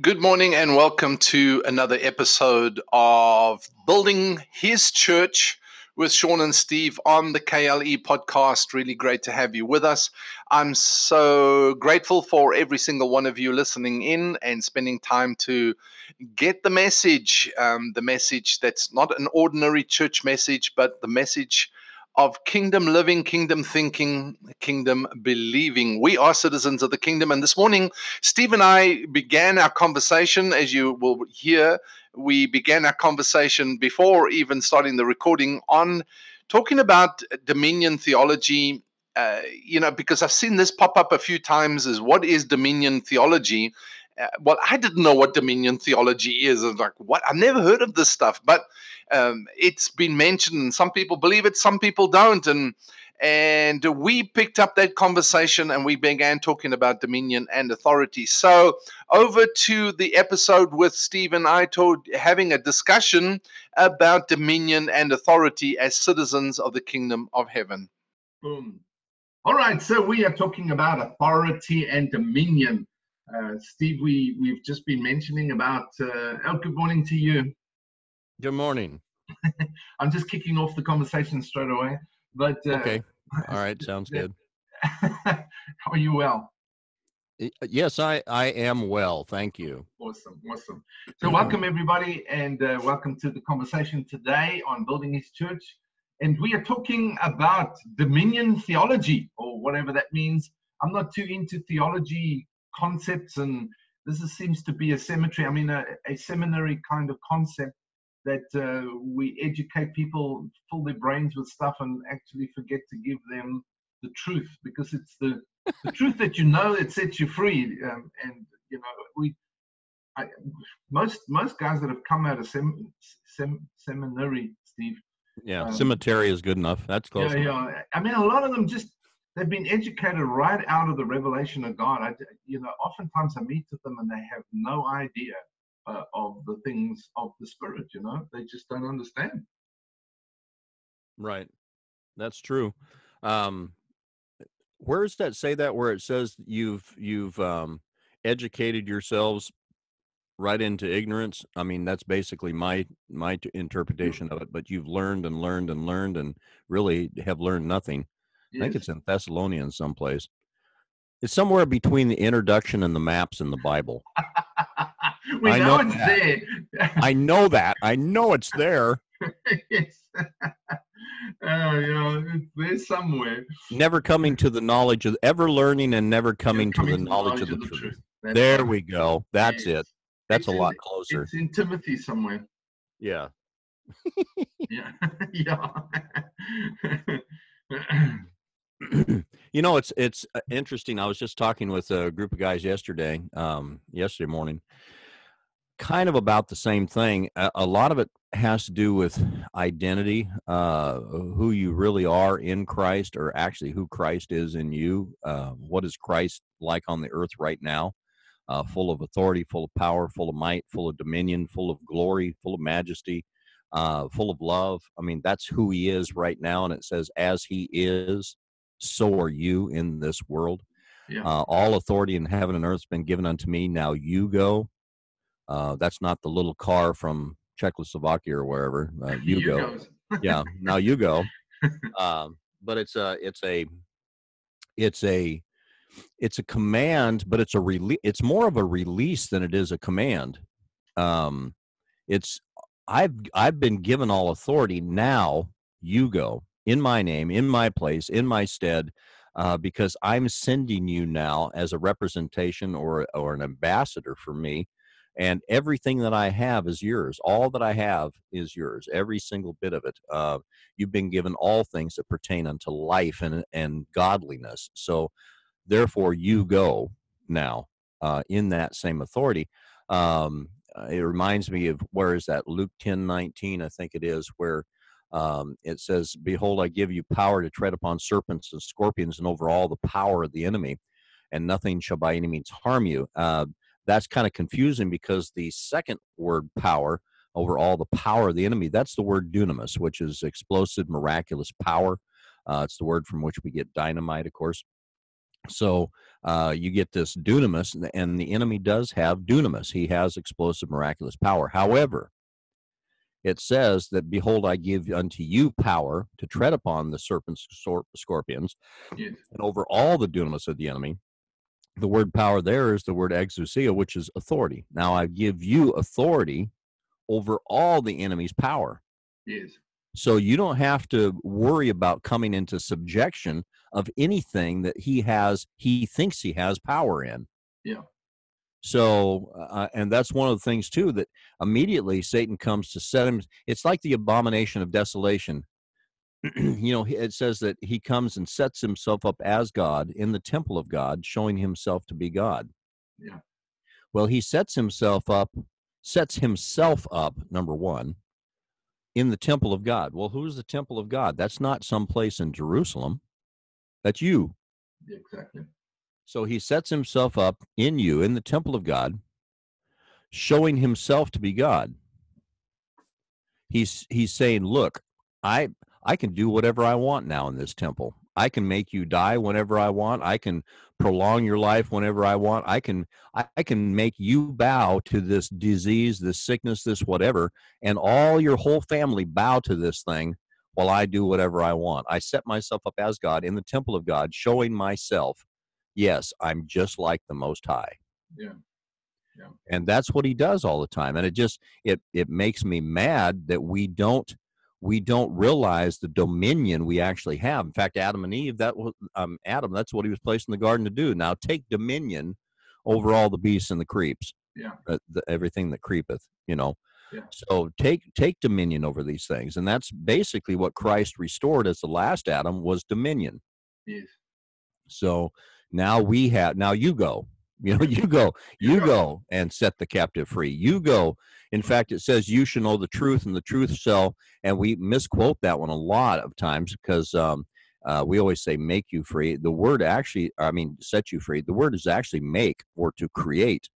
Good morning and welcome to another episode of Building His Church with Sean and Steve on the KLE podcast. Really great to have you with us. I'm so grateful for every single one of you listening in and spending time to get the message. Um, the message that's not an ordinary church message, but the message of kingdom living, kingdom thinking, kingdom believing. We are citizens of the kingdom. And this morning, Steve and I began our conversation, as you will hear, we began our conversation before even starting the recording on talking about dominion theology. Uh, you know, because I've seen this pop up a few times is what is dominion theology? Uh, well, I didn't know what dominion theology is. I was like, what? I've never heard of this stuff, but um, it's been mentioned, and some people believe it, some people don't, and and we picked up that conversation and we began talking about dominion and authority. So over to the episode with Steve and I, told having a discussion about dominion and authority as citizens of the kingdom of heaven. Boom. All right, so we are talking about authority and dominion. Uh, Steve, we, we've just been mentioning about, uh, oh, good morning to you. Good morning. I'm just kicking off the conversation straight away. But uh, okay, all right, sounds good. How are you? Well. Yes, I I am well, thank you. Awesome, awesome. So welcome everybody, and uh, welcome to the conversation today on building His church. And we are talking about dominion theology, or whatever that means. I'm not too into theology concepts, and this is, seems to be a cemetery. I mean, a, a seminary kind of concept that uh, we educate people, fill their brains with stuff, and actually forget to give them the truth because it's the the truth that you know that sets you free. Um, and you know, we I, most most guys that have come out of sem, sem, seminary, Steve. Yeah, um, cemetery is good enough. That's close. Yeah, yeah. I mean, a lot of them just they've been educated right out of the revelation of God. I, you know, oftentimes I meet with them and they have no idea uh, of the things of the spirit you know they just don't understand right that's true um where does that say that where it says you've you've um educated yourselves right into ignorance i mean that's basically my my mm. interpretation of it but you've learned and learned and learned and really have learned nothing. I think it's in thessalonians someplace it's somewhere between the introduction and the maps in the bible we I know, know it's that. there. I know that. I know it's there. yes. Oh, yeah, it's there somewhere. Never coming to the knowledge of, ever learning and never coming, to, the, to knowledge, of the, of the truth. truth. There right. we go. That's yes. it. That's it's a lot in, closer. It's in Timothy somewhere. Yeah. yeah. yeah. you know, it's it's uh, interesting. I was just talking with a group of guys yesterday, um, yesterday morning, kind of about the same thing. A, a lot of it has to do with identity, uh, who you really are in Christ, or actually who Christ is in you. Uh, what is Christ like on the earth right now? Uh, full of authority, full of power, full of might, full of dominion, full of glory, full of majesty, uh, full of love. I mean, that's who he is right now. And it says, as he is, so are you in this world. Yeah. Uh, all authority in heaven and earth has been given unto me. Now you go uh, that's not the little car from Czechoslovakia or wherever. Uh, you, you go. yeah, now you go. Um, but it's a it's a it's a it's a command, but it's a release. It's more of a release than it is a command. Um, it's I've I've been given all authority. Now you go in my name, in my place, in my stead. Uh, because I'm sending you now as a representation or or an ambassador for me and everything that I have is yours. All that I have is yours. Every single bit of it. Uh, you've been given all things that pertain unto life and and godliness. So, therefore, you go now uh, in that same authority. Um, it reminds me of where is that Luke ten nineteen? I think it is where. Um, it says, Behold, I give you power to tread upon serpents and scorpions and over all the power of the enemy, and nothing shall by any means harm you. Uh, that's kind of confusing because the second word power over all the power of the enemy that's the word dunamis which is explosive miraculous power uh, it's the word from which we get dynamite of course So uh, you get this dunamis, and the enemy does have dunamis. He has explosive, miraculous power. However, it says that, Behold, I give unto you power to tread upon the serpents, scorpions, Yes. and over all the dunamis of the enemy. The word power there is the word exousia, which is authority. Now I give you authority over all the enemy's power. Yes. So you don't have to worry about coming into subjection of anything that he has, he thinks he has power in. Yeah. So, uh, and that's one of the things too that immediately Satan comes to set him. It's like the abomination of desolation. you know, it says that he comes and sets himself up as God in the temple of God, showing himself to be God. Yeah. Well, he sets himself up, sets himself up, number one, in the temple of God. Well, who's the temple of God? That's not some place in Jerusalem. That's you. Exactly. So he sets himself up in you, in the temple of God, showing himself to be God. He's he's saying, Look, I I can do whatever I want now in this temple. I can make you die whenever I want. I can prolong your life whenever I want. I can I, I can make you bow to this disease, this sickness, this whatever, and all your whole family bow to this thing while I do whatever I want. I set myself up as God in the temple of God, showing myself, yes, I'm just like the Most High. Yeah. Yeah. And that's what he does all the time. And it just it it makes me mad that we don't we don't realize the dominion we actually have. In fact, Adam and Eve, that was um, Adam. That's what he was placed in the garden to do. Now take dominion over all the beasts and the creeps. Yeah. Uh, the, everything that creepeth. You know. Yeah. So take take dominion over these things, and that's basically what Christ restored as the last Adam was dominion. Yes. So now we have. Now you go. You know, you go. You go and set the captive free. You go. In fact, it says you should know the truth, and the truth shall. And we misquote that one a lot of times because um, uh, we always say make you free. The word actually, I mean, set you free. The word is actually make or to create.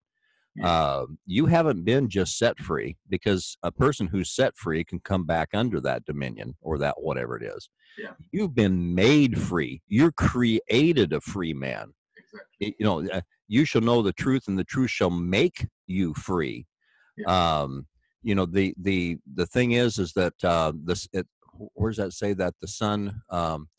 Yeah. Uh, you haven't been just set free because a person who's set free can come back under that dominion or that whatever it is. Yeah. You've been made free. You're created a free man. Exactly. Y- You know, uh, you shall know the truth, and the truth shall make you free. Um, you know, the the the thing is, is that uh, this. It, where does that say that the son? Um,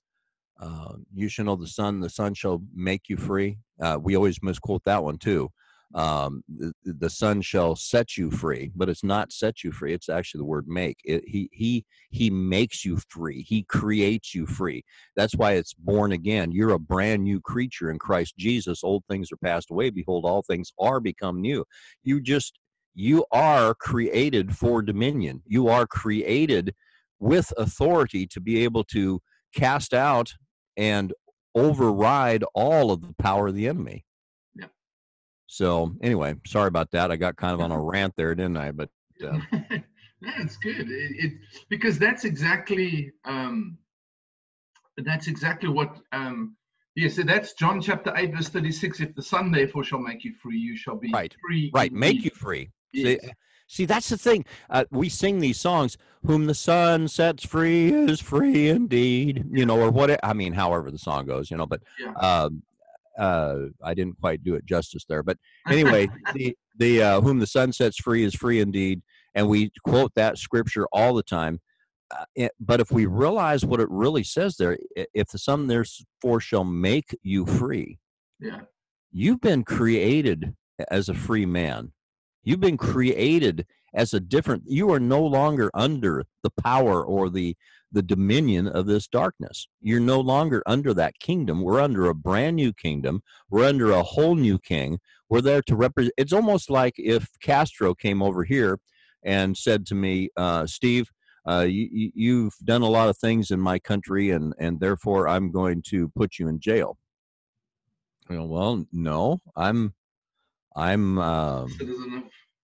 uh, you shall know the son. The son shall make you free. Uh, we always misquote that one too. Um, the, the son shall set you free, but it's not set you free. It's actually the word make. It, he he he makes you free. He creates you free. That's why it's born again. You're a brand new creature in Christ Jesus. Old things are passed away. Behold, all things are become new. You just you are created for dominion. You are created with authority to be able to cast out and override all of the power of the enemy. So anyway, sorry about that. I got kind of on a rant there, didn't I? But uh, no, it's good. It, it because that's exactly um, that's exactly what um, yeah. So that's John chapter eight verse thirty six. If the Son therefore shall make you free, you shall be Right, free. right, make you free. Yes. See, see, that's the thing. Uh, we sing these songs, "Whom the Son sets free is free indeed," you know, or what? I mean, however the song goes, you know. But Yeah. um, uh, I didn't quite do it justice there. But anyway, the the uh, "Whom the Son sets free is free indeed," and we quote that scripture all the time. Uh, it, but if we realize what it really says there, if the Son therefore shall make you free, yeah. you've been created as a free man. You've been created as a different. You are no longer under the power or the the dominion of this darkness. You're no longer under that kingdom. We're under a brand new kingdom. We're under a whole new king. We're there to represent. It's almost like if Castro came over here and said to me, uh, Steve, uh, you, you- you've done a lot of things in my country, and and therefore I'm going to put you in jail. You know, well, no, I'm, I'm, um,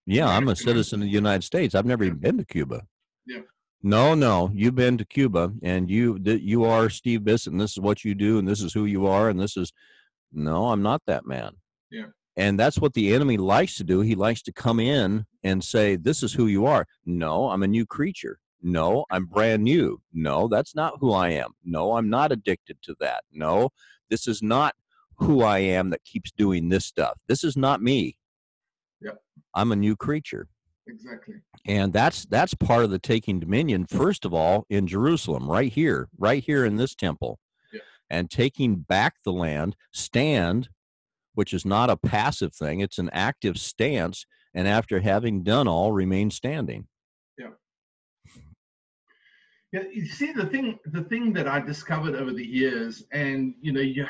yeah, I'm a citizen of the United States. I've never even been to Cuba. Yeah. No, no, you've been to Cuba, and you you are Steve Bissett, and this is what you do, and this is who you are, and this is. No, I'm not that man. Yeah. And that's what the enemy likes to do. He likes to come in and say, "This is who you are." No, I'm a new creature. No, I'm brand new. No, that's not who I am. No, I'm not addicted to that. No, this is not who I am that keeps doing this stuff. This is not me. Yep. I'm a new creature. Exactly. And that's that's part of the taking dominion first of all in Jerusalem, right here, right here in this temple. Yeah. And taking back the land, stand, which is not a passive thing, it's an active stance, and after having done all remain standing. Yeah, you see the thing the thing that I discovered over the years, and you know, you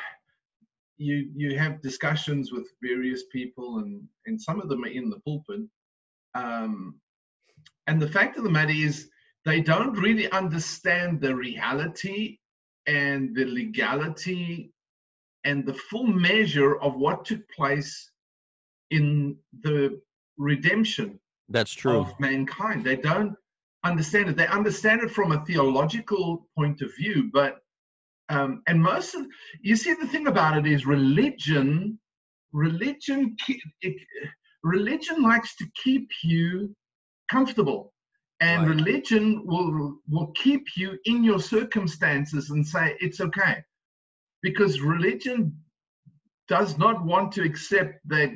you you have discussions with various people, and and some of them are in the pulpit. Um, and the fact of the matter is, they don't really understand the reality and the legality and the full measure of what took place in the redemption That's true. of mankind. They don't understand it. They understand it from a theological point of view, but um, and most of you see the thing about it is religion. Religion, it, religion likes to keep you comfortable, and Right. religion will will keep you in your circumstances and say it's okay, because religion does not want to accept that.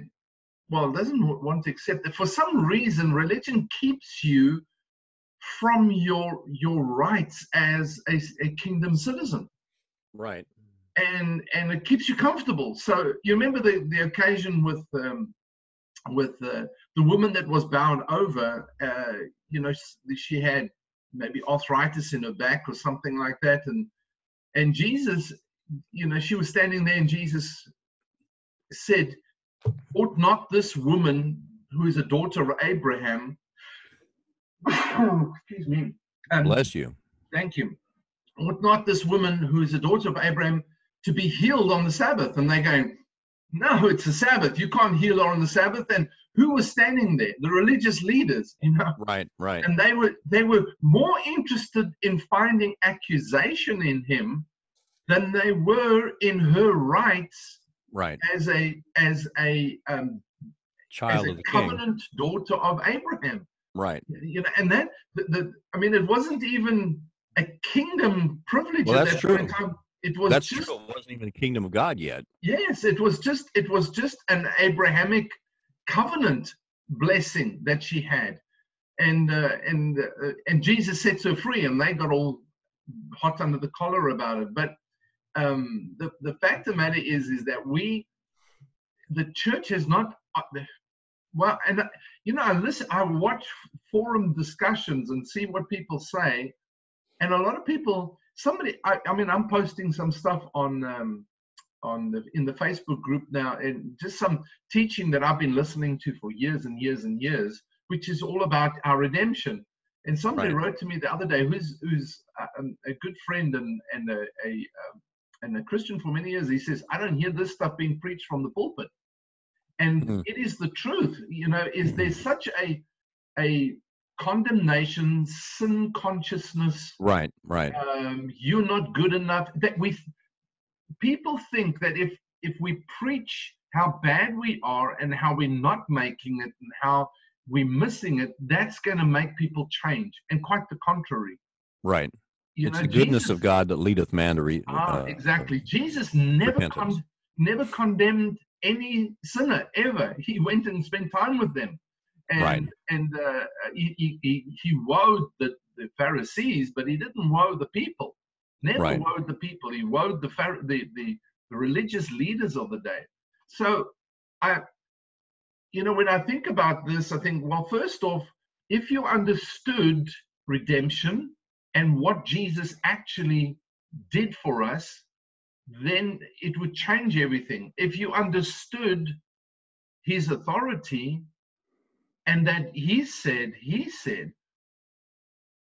Well, doesn't want to accept that for some reason. Religion keeps you from your your rights as a, a kingdom citizen Right. and and it keeps you comfortable so you remember the the occasion with um with uh, the woman that was bound over uh you know she had maybe arthritis in her back or something like that and and jesus you know she was standing there and jesus said ought not this woman who is a daughter of abraham excuse me um, Bless you. Thank you. Ought not this woman who is a daughter of Abraham to be healed on the Sabbath? And they're going, No, it's a Sabbath. You can't heal her on the Sabbath. And who was standing there? The religious leaders, you know. Right, right. And they were they were more interested in finding accusation in him than they were in her rights Right. as a as a um, as Child a of the king. covenant daughter of Abraham Right. you know, and that the, the I mean, it wasn't even a kingdom privilege Well, at that's that true. time. It was That's just true. It wasn't even the kingdom of God yet. yes, it was just it was just an Abrahamic covenant blessing that she had, and uh, and uh, and Jesus sets her free, and they got all hot under the collar about it. But um, the the fact of the matter is is that we, the church has not. Uh, well, and uh, you know, I listen, I watch forum discussions and see what people say, and a lot of people. Somebody, I, I mean, I'm posting some stuff on um, on the in the Facebook group now, and just some teaching that I've been listening to for years and years and years, which is all about our redemption. And somebody Right. wrote to me the other day, who's who's a, um, a good friend and and a, a um, and a Christian for many years. He says, I don't hear this stuff being preached from the pulpit, and Mhm. it is the truth. You know, is there such a a condemnation, sin consciousness? Right, right. um, you're not good enough. That we people think that if if we preach how bad we are and how we're not making it and how we're missing it, that's going to make people change. And quite the contrary. Right. You it's know, the goodness Jesus- of God that leadeth man to read. Ah, exactly. Jesus never con- never condemned any sinner ever. He went and spent time with them, and Right. and uh, he, he he he woed the, the Pharisees, but he didn't woe the people. Never Right. woed the people. He woed the, Phar- the the the religious leaders of the day. So I, you know, when I think about this, I think well, first off, if you understood redemption and what Jesus actually did for us, then it would change everything. If you understood his authority and that he said, he said,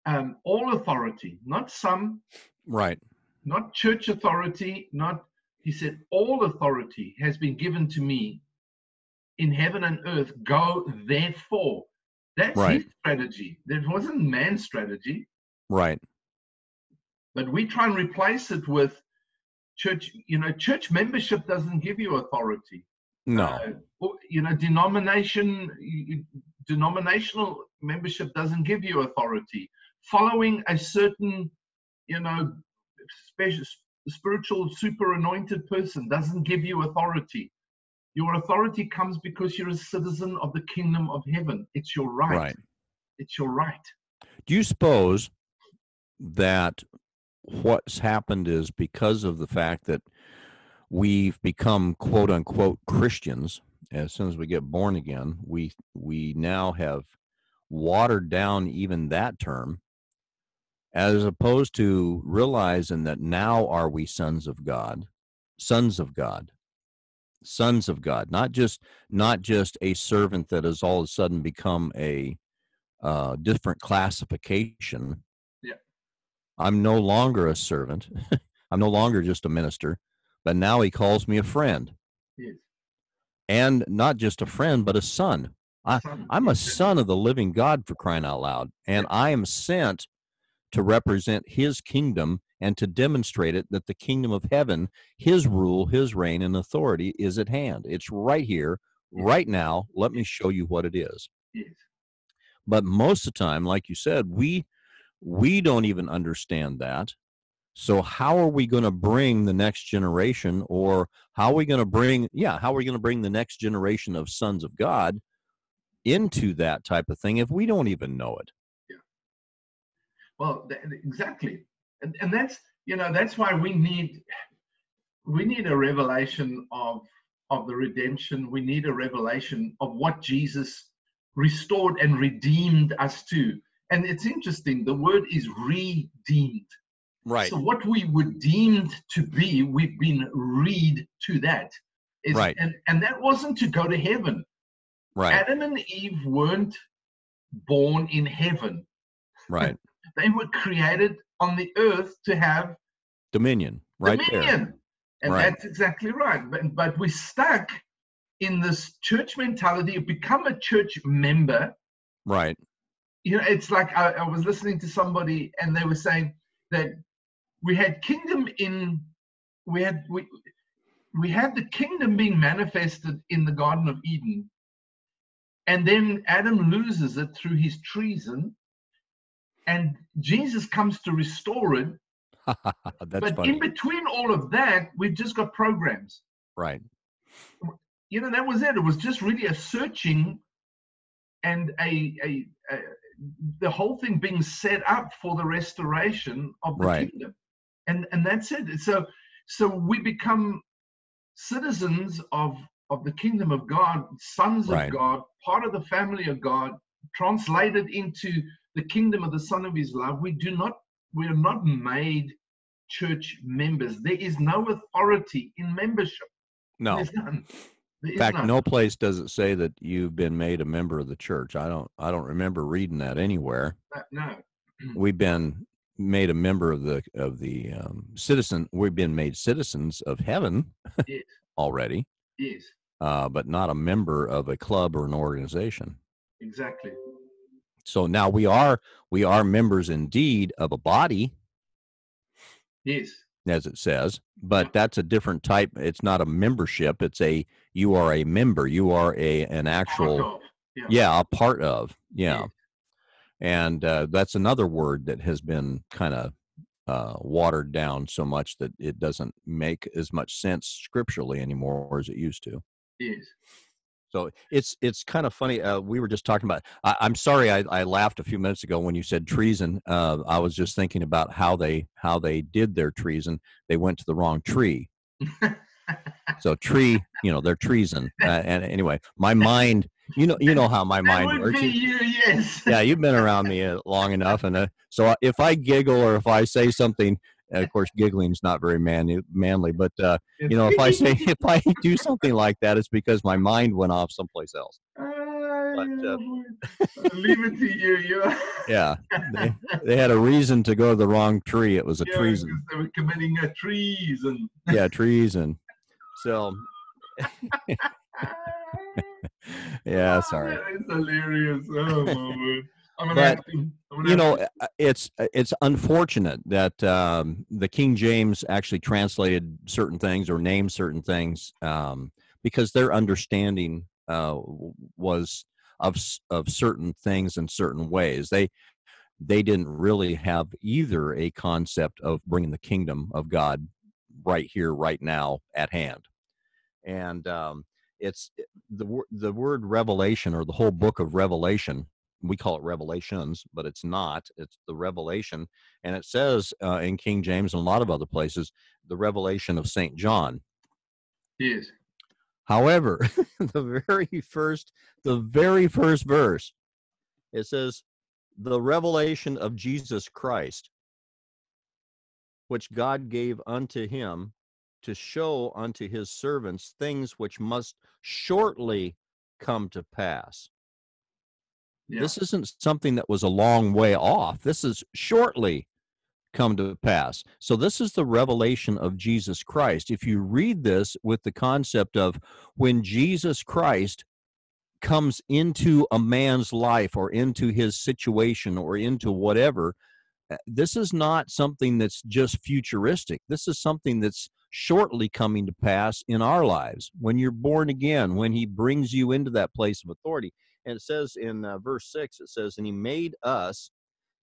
um, all authority, not some, Right. not church authority, not, he said, all authority has been given to me in heaven and earth. Go therefore. That's Right. his strategy. That wasn't man's strategy. Right. but we try and replace it with church you know church membership doesn't give you authority No. Uh, you know denomination you- denominational membership doesn't give you authority following a certain you know special spiritual super anointed person doesn't give you authority. Your authority comes because you're a citizen of the kingdom of heaven. It's your right. Right. It's your right. Do you suppose that what's happened is because of the fact that we've become quote unquote Christians as soon as we get born again, we we now have watered down even that term as opposed to realizing that now are we sons of God, sons of God, sons of God, not just not just a servant that has all of a sudden become a uh, different classification. Yeah. I'm no longer a servant. I'm no longer just a minister, but now he calls me a friend, Yes. and not just a friend, but a son. I, I'm a son of the living God for crying out loud, and I am sent to represent his kingdom and to demonstrate it that the kingdom of heaven, his rule, his reign, and authority is at hand. It's right here, right now. Let me show you what it is. Yes. But most of the time, like you said, we we don't even understand that. So how are we going to bring the next generation or how are we going to bring yeah, how are we going to bring the next generation of sons of God into that type of thing if we don't even know it? Yeah. Well, th- exactly, and and that's you know that's why we need we need a revelation of of the redemption. We need a revelation of what Jesus restored and redeemed us to. And it's interesting. The word is redeemed. Right. So what we were deemed to be, we've been read to that. It's- Right. And and that wasn't to go to heaven. Right. Adam and Eve weren't born in heaven. Right. They were created on the earth to have Dominion. Right there. dominion. And Right. that's exactly right. But, but we're stuck in this church mentality of become a church member. Right. You know, it's like I, I was listening to somebody and they were saying that we had kingdom in we had we we had the kingdom being manifested in the Garden of Eden. And then Adam loses it through his treason. And Jesus comes to restore it but funny. in between all of that, we've just got programs. right. You know, that was it. It was just really a searching and a, a, a the whole thing being set up for the restoration of the Right. kingdom. And and that's it. So so we become citizens of of the kingdom of God, sons Right. of God, part of the family of God, translated into the kingdom of the Son of His love. We do not we are not made church members. There is no authority in membership. No. There's none. There In fact, none. no place does it say that you've been made a member of the church. I don't I don't remember reading that anywhere. Uh, no. We've been made a member of the of the um, citizen. We've been made citizens of heaven Yes. already, Yes. uh, but not a member of a club or an organization. Exactly. So now we are we are members indeed of a body, Yes. as it says, but that's a different type. It's not a membership. It's a you are a member. You are a an actual. Yeah. yeah a part of yeah Yes. And uh, that's another word that has been kind of uh, watered down so much that it doesn't make as much sense scripturally anymore as it used to. Yes. so it's it's kind of funny uh, we were just talking about I, i'm sorry I, I laughed a few minutes ago when you said treason uh, i was just thinking about how they how they did their treason. They went to the wrong tree. So tree you know they're treason uh, and anyway my mind you know you know how my mind would works be You- yes. yeah, you've been around me uh, long enough, and uh, so if I giggle or if I say something, of course, giggling's not very manly, manly, but uh, you know, if I say if I do something like that, it's because my mind went off someplace else. Ah, But, uh, leave it to you. You. Yeah, they, they had a reason to go to the wrong tree. It was a Yeah, treason. They were committing a treason. Yeah, treason. So yeah, sorry. That is hilarious. Oh, But, you know uh, it's it's unfortunate that um, the king james actually translated certain things or named certain things um, because their understanding uh, was of of certain things in certain ways they they didn't really have either a concept of bringing the kingdom of god right here, right now, at hand. And um, it's the the word revelation or the whole book of Revelation. We call it Revelations, but it's not. It's the revelation, and it says uh, in King James and a lot of other places the revelation of Saint John. Yes. However, the very first the very first verse it says the revelation of Jesus Christ which God gave unto him to show unto his servants things which must shortly come to pass. Yeah. This isn't something that was a long way off. This is shortly come to pass. So, this is the revelation of Jesus Christ. If you read this with the concept of when Jesus Christ comes into a man's life or into his situation or into whatever, uh, this is not something that's just futuristic. This is something that's shortly coming to pass in our lives when you're born again, when He brings you into that place of authority. And it says in uh, verse 6, it says, And He made us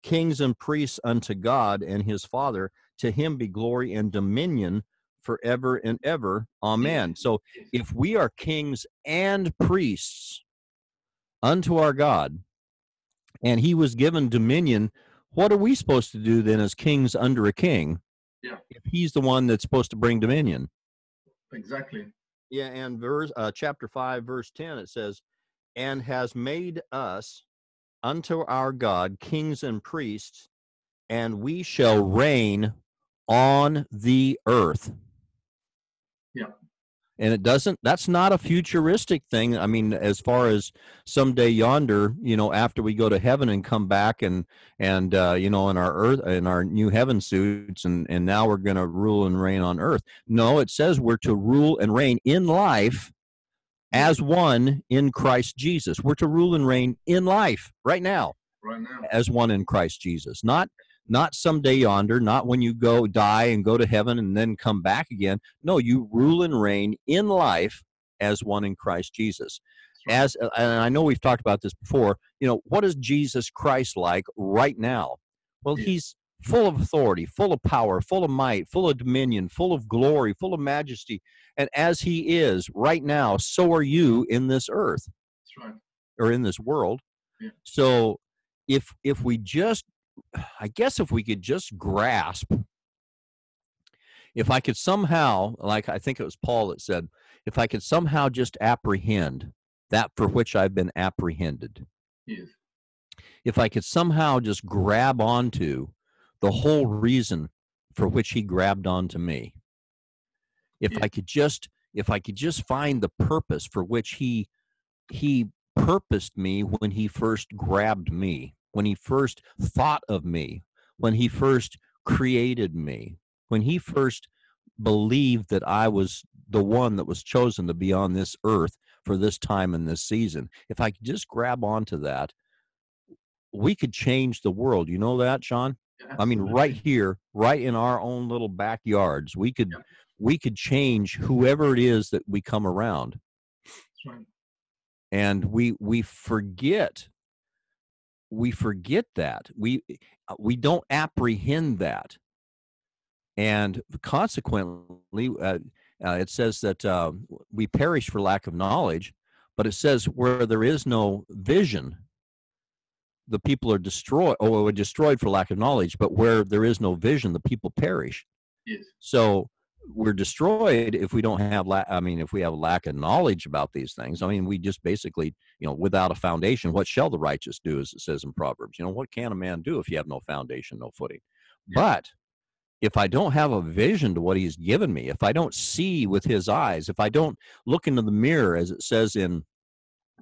kings and priests unto God and His Father. To Him be glory and dominion forever and ever. Amen. So if we are kings and priests unto our God, and He was given dominion what are we supposed to do then as kings under a king? Yeah. If he's the one that's supposed to bring dominion. Exactly. Yeah, and verse uh, chapter 5 verse 10 it says, "And has made us unto our God kings and priests, and we shall reign on the earth." And it doesn't that's not a futuristic thing. I mean as far as someday yonder you know after we go to heaven and come back and and uh, you know in our earth in our new heaven suits and and now we're going to rule and reign on earth. No it says we're to rule and reign in life as one in christ jesus. We're to rule and reign in life right now right now. as one in christ jesus not not someday yonder, not when you go die and go to heaven and then come back again. No, you rule and reign in life as one in Christ Jesus. As uh, and I know we've talked about this before, you know, what is Jesus Christ like right now? Well, he's full of authority, full of power, full of might, full of dominion, full of glory, full of majesty. And as he is right now, so are you in this earth. That's right. Or in this world. Yeah. So if if we just I guess if we could just grasp, if I could somehow, like I think it was Paul that said, if I could somehow just apprehend that for which I've been apprehended. Yes. If I could somehow just grab onto the whole reason for which he grabbed onto me. If yes. I could just if I could just find the purpose for which he he purposed me when he first grabbed me when he first thought of me, when he first created me, when he first believed that I was the one that was chosen to be on this earth for this time and this season. If I could just grab onto that, we could change the world. You know that, Sean? I mean, right here, right in our own little backyards, we could yeah. we could change whoever it is that we come around. Right. And we we forget we forget that. We uh, we don't apprehend that. And consequently uh, uh, it says that uh, we perish for lack of knowledge but it says where there is no vision the people are destroyed or destroyed for lack of knowledge but where there is no vision the people perish. Yes. so we're destroyed if we don't have la- i mean if we have a lack of knowledge about these things. I mean we just basically you know without a foundation what shall the righteous do as it says in proverbs? You know what can a man do if you have no foundation no footing? Yeah. but if i don't have a vision to what he's given me if i don't see with his eyes if i don't look into the mirror as it says in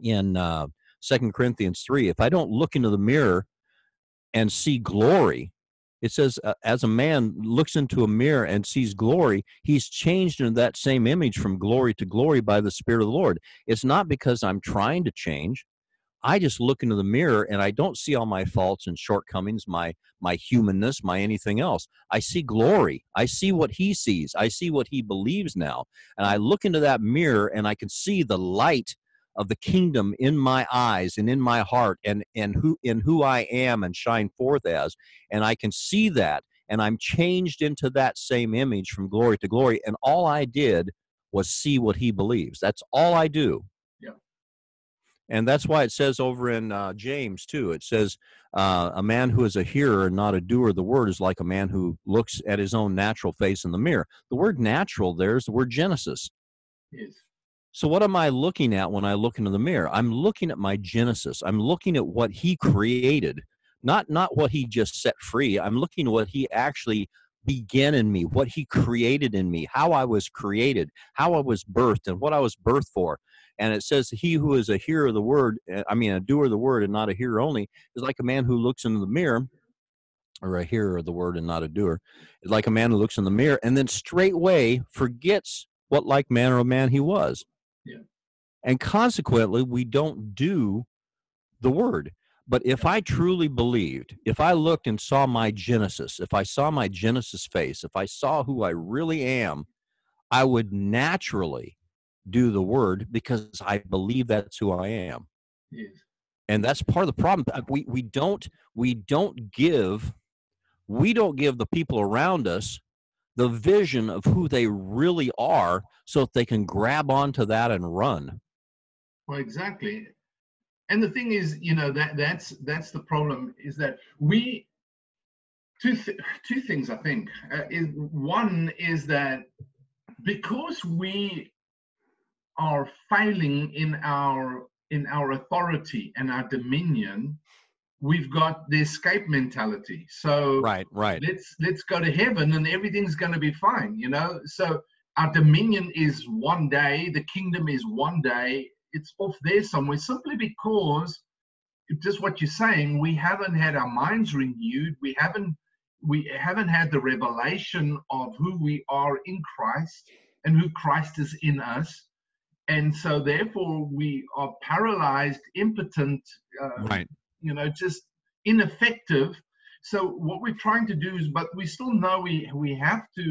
in uh second corinthians 3 if i don't look into the mirror and see glory it says uh, as a man looks into a mirror and sees glory he's changed in that same image from glory to glory by the spirit of the lord. It's not because i'm trying to change. I just look into the mirror and i don't see all my faults and shortcomings my my humanness my anything else. I see glory. I see what he sees. I see what he believes now. And i look into that mirror and i can see the light of the kingdom in my eyes and in my heart and and who in who I am and shine forth as and I can see that and I'm changed into that same image from glory to glory. And all I did was see what he believes. That's all I do. Yeah. And that's why it says over in uh, James too. It says, uh, "A man who is a hearer and not a doer of the word is like a man who looks at his own natural face in the mirror." The word "natural" there is the word Genesis. Yes. So what am I looking at when I look into the mirror? I'm looking at my Genesis. I'm looking at what he created, not not what he just set free. I'm looking at what he actually began in me, what he created in me, how I was created, how I was birthed, and what I was birthed for. And it says, He who is a hearer of the word, eh, I mean, a doer of the word and not a hearer only, is like a man who looks into the mirror, or a hearer of the word and not a doer, is like a man who looks in the mirror and then straightway forgets what like manner of man he was. And consequently, we don't do the word. But if I truly believed, if I looked and saw my Genesis, if I saw my Genesis face, if I saw who I really am, I would naturally do the word because I believe that's who I am. Yes. And that's part of the problem. Uh, We we don't we don't give we don't give the people around us the vision of who they really are so that they can grab onto that and run. Well, exactly. And the thing is, you know, that that's that's the problem is that we two th- two things I think. Uh, is one is that because we are failing in our in our authority and our dominion, we've got the escape mentality. So Right, right. let's let's go to heaven and everything's going to be fine you know so our dominion is one day the kingdom is one day it's off there somewhere simply because just what you're saying we haven't had our minds renewed we haven't we haven't had the revelation of who we are in christ and who christ is in us and so therefore we are paralyzed impotent uh, Right. You know just ineffective. So what we're trying to do is but we still know we we have to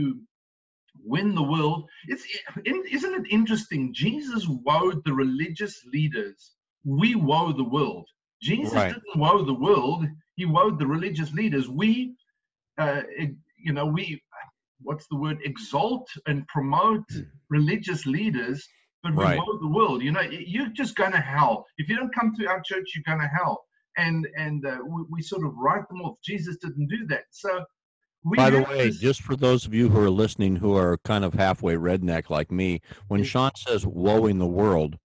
win the world. It's isn't it interesting? Jesus woed the religious leaders. We woe the world. Jesus Right. didn't woe the world. He woed the religious leaders. We uh you know we what's the word exalt and promote religious leaders but we Right. woe the world. You know you're just going to hell. If you don't come to our church you're going to hell and and uh, we, we sort of write them off. Jesus didn't do that. So we By the way, this- just for those of you who are listening who are kind of halfway redneck like me, when Sean says "woe in the world,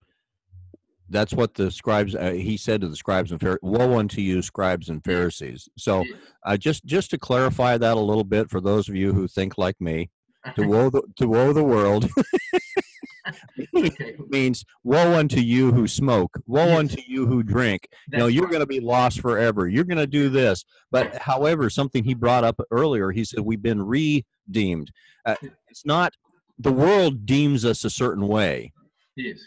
that's what the scribes uh, he said to the scribes and Pharisees, woe unto you scribes and Pharisees. So uh, just just to clarify that a little bit for those of you who think like me, to woe the to woe the world okay means woe unto you who smoke, woe Yes. unto you who drink. you know you're right. going to be lost forever. You're going to do this. But however something he brought up earlier he said we've been redeemed. Uh, it's not the world deems us a certain way. Yes.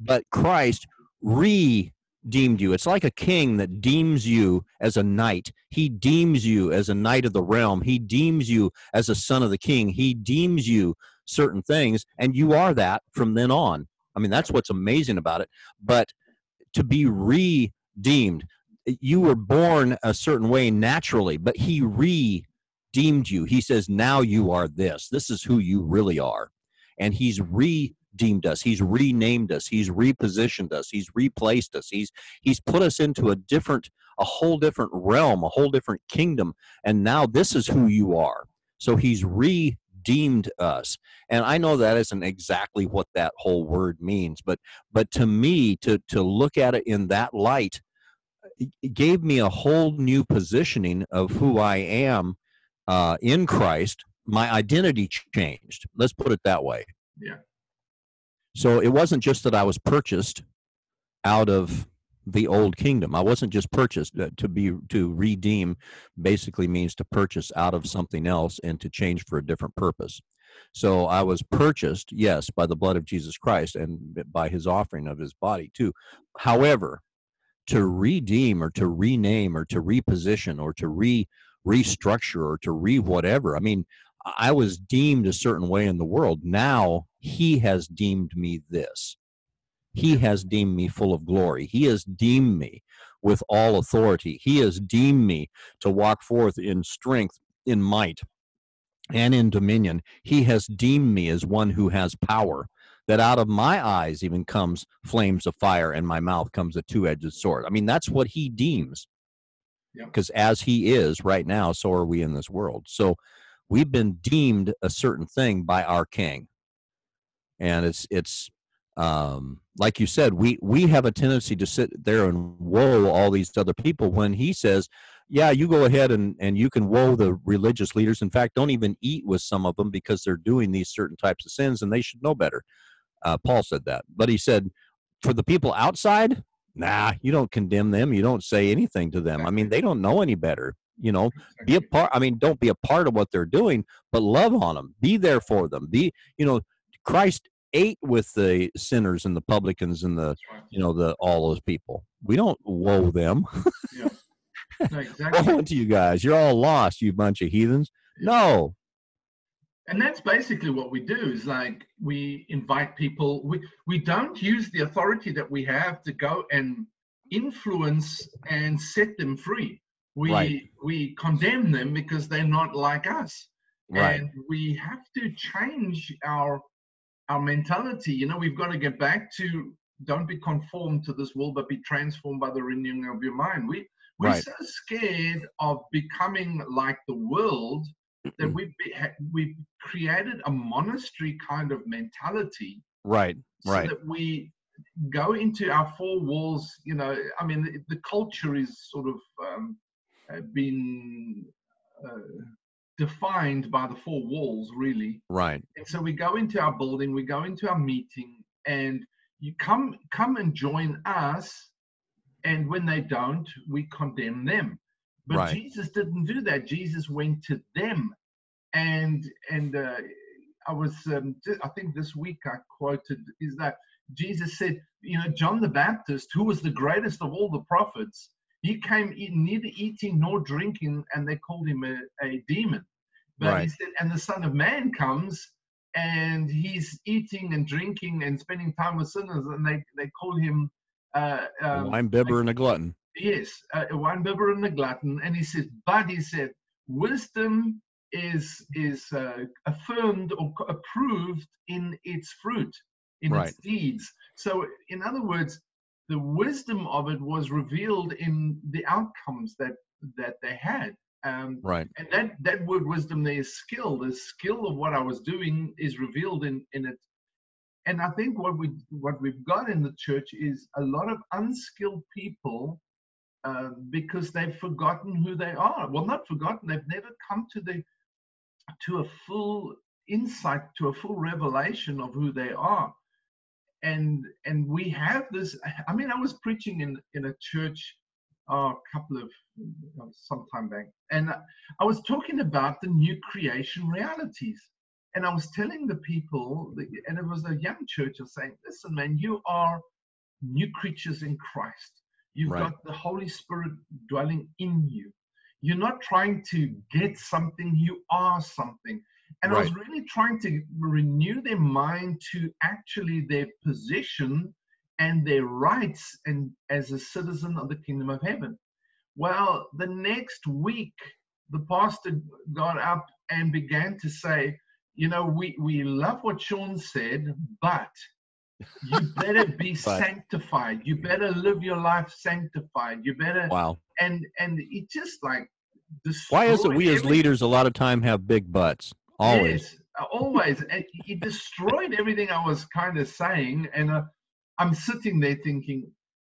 But christ redeemed you. It's like a king that deems you as a knight. He deems you as a knight of the realm. He deems you as a son of the king. He deems you certain things and you are that from then on. I mean that's what's amazing about it. But to be redeemed you were born a certain way naturally but he redeemed you. He says now you are this. This is who you really are. And he's redeemed us. He's renamed us. He's repositioned us. He's replaced us. He's he's put us into a different a whole different realm a whole different kingdom and now this is who you are. So he's redeemed us. And i know that isn't exactly what that whole word means but but to me to to look at it in that light gave me a whole new positioning of who i am uh, in christ. My identity changed. Let's put it that way. Yeah. so it wasn't just that i was purchased out of the old kingdom. I wasn't just purchased uh, to be to redeem basically means to purchase out of something else and to change for a different purpose. So i was purchased yes by the blood of jesus christ and by his offering of his body too. However to redeem or to rename or to reposition or to re restructure or to re whatever i mean i was deemed a certain way in the world. Now he has deemed me this he has deemed me full of glory he has deemed me with all authority he has deemed me to walk forth in strength in might and in dominion. He has deemed me as one who has power, that out of my eyes even comes flames of fire, and my mouth comes a two edged sword. I mean, that's what he deems. Because yeah. as he is right now, so are we in this world. So we've been deemed a certain thing by our king. And it's it's um, like you said, we we have a tendency to sit there and woe all these other people when he says, yeah, you go ahead and, and you can woe the religious leaders. In fact, don't even eat with some of them because they're doing these certain types of sins and they should know better. Uh, Paul said that. But he said, for the people outside, nah, you don't condemn them. You don't say anything to them. I mean, they don't know any better. You know, be a part. I mean, don't be a part of what they're doing, but love on them. Be there for them. Be, you know, Christ ate with the sinners and the publicans and the, you know, the all those people. We don't woe them. yeah. No, exactly. to you guys. You're all lost, you bunch of heathens. No. And that's basically what we do is like we invite people. We we don't use the authority that we have to go and influence and set them free. We right. we condemn them because they're not like us. Right. And we have to change our our mentality. You know, we've got to get back to don't be conformed to this world, but be transformed by the renewing of your mind. We we're right. so scared of becoming like the world that we've be, we've created a monastery kind of mentality. Right. So right. That we go into our four walls. You know, I mean, the, the culture is sort of um, uh, been uh, defined by the four walls, really. Right. And so we go into our building, we go into our meeting, and you come come and join us and when they don't, we condemn them. But right. Jesus didn't do that. Jesus went to them, and and uh, I was um, I think this week I quoted is that Jesus said, you know, John the Baptist, who was the greatest of all the prophets, he came in, neither eating nor drinking, and they called him a, a demon. But right. he said, and the Son of Man comes, and he's eating and drinking and spending time with sinners, and they they call him uh, um, a wine bibber and a glutton. Yes, uh, a wine bibber and a glutton. And he said, but he said, wisdom is is uh, affirmed or approved in its fruit, in right. its deeds. So, in other words, the wisdom of it was revealed in the outcomes that that they had. Um, right. And that that word wisdom there is skill. The skill of what I was doing is revealed in in it and I think what we what we've got in the church is a lot of unskilled people uh, because they've forgotten who they are. Well, not forgotten; they've never come to the to a full insight, to a full revelation of who they are. And and we have this. I mean, I was preaching in in a church uh, a couple of some time back, and I was talking about the new creation realities and I was telling the people, and it was a young church, I was saying, listen, man, you are new creatures in Christ. You've right. got the Holy Spirit dwelling in you. You're not trying to get something, you are something. And right. I was really trying to renew their mind to actually their position and their rights and as a citizen of the kingdom of heaven. Well, the next week, the pastor got up and began to say, you know, we, we love what Sean said, but you better be sanctified. You better live your life sanctified. You better wow. And and it just like why is it we everything. as leaders a lot of time have big butts? Always, yes, always. and he destroyed everything I was kind of saying, and uh, I'm sitting there thinking,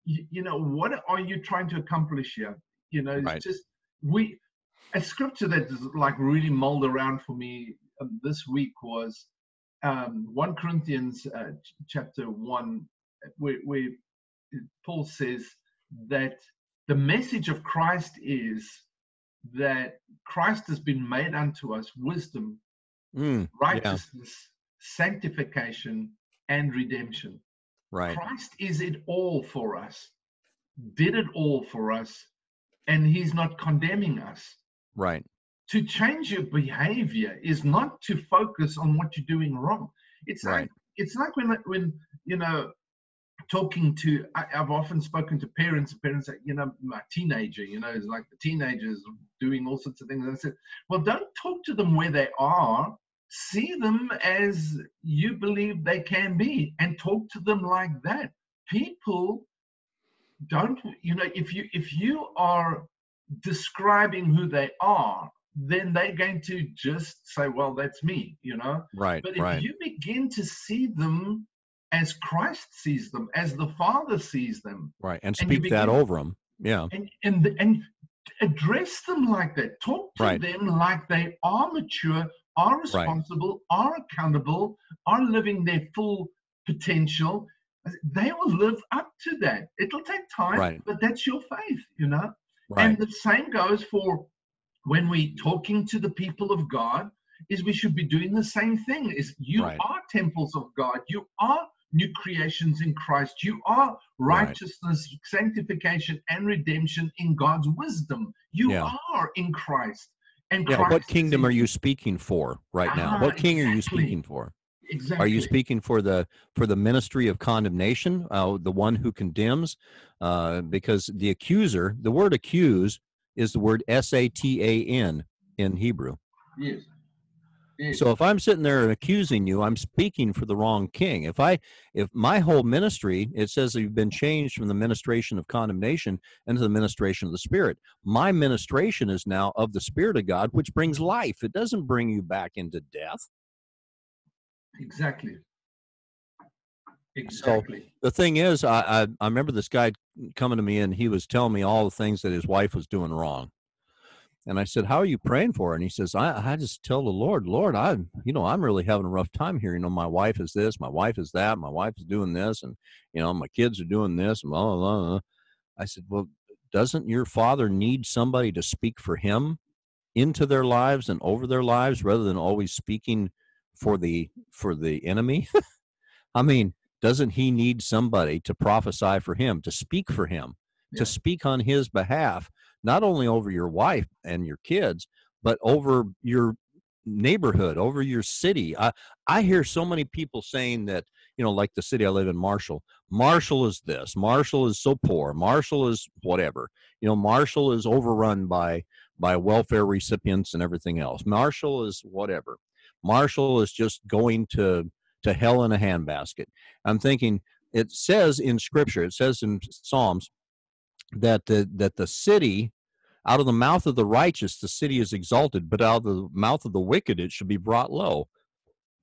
you, you, know, what are you trying to accomplish here? You know, it's right. just we a scripture that is like really mulled around for me um, this week was um, 1 Corinthians uh, chapter 1, where, where Paul says that the message of Christ is that Christ has been made unto us wisdom, mm, righteousness, yeah. sanctification, and redemption. Right. Christ is it all for us, did it all for us, and he's not condemning us. Right to change your behavior is not to focus on what you're doing wrong. It's right. like it's like when when you know talking to I, have often spoken to parents parents say you know my teenager you know is like the teenagers doing all sorts of things. And i said well don't talk to them where they are. See them as you believe they can be and talk to them like that. People don't you know if you if you are describing who they are then they're going to just say well that's me you know? Right but if right. you begin to see them as christ sees them as the father sees them right and and you speak that over them yeah and and and address them like that talk to Right. them like they are mature are responsible are accountable are living their full potential they will live up to that it'll take time Right. but that's your faith you know right and the same goes for when we're talking to the people of God, is we should be doing the same thing. Is you Right. are temples of God, you are new creations in Christ, you are Right. righteousness, sanctification, and redemption in God's wisdom. You Yeah. are in Christ. And yeah Christ what kingdom in are you speaking for right now Ah, what king are you speaking for Exactly. Are you speaking for the for the ministry of condemnation, uh, the one who condemns? Uh, because the accuser, the word accuse, is the word S A T A N in Hebrew. Yes. So if I'm sitting there and accusing you, I'm speaking for the wrong king. If I if my whole ministry, it says that you've been changed from the ministration of condemnation into the ministration of the Spirit. My ministration is now of the Spirit of God, which brings life. It doesn't bring you back into death. exactly. Exactly. the thing is, I, I I remember this guy coming to me and he was telling me all the things that his wife was doing wrong. And I said, "How are you praying for?" And he says, "I I just tell the Lord, Lord, I you know I'm really having a rough time here. You know, my wife is this, my wife is that, my wife is doing this, and you know my kids are doing this, and blah blah blah." blah." I said, "Well, doesn't your father need somebody to speak for him into their lives and over their lives rather than always speaking for the for the enemy?" I mean, doesn't he need somebody to prophesy for him, to speak for him, Yeah. to speak on his behalf, not only over your wife and your kids, but over your neighborhood, over your city? I, I hear so many people saying that, you know, like the city I live in, Marshall. Marshall is this, Marshall is so poor, Marshall is whatever. You know, Marshall is overrun by by welfare recipients and everything else. Marshall is whatever. Marshall is just going to to hell in a handbasket. I'm thinking it says in scripture, it says in Psalms that the that the city out of the mouth of the righteous the city is exalted, but out of the mouth of the wicked it should be brought low.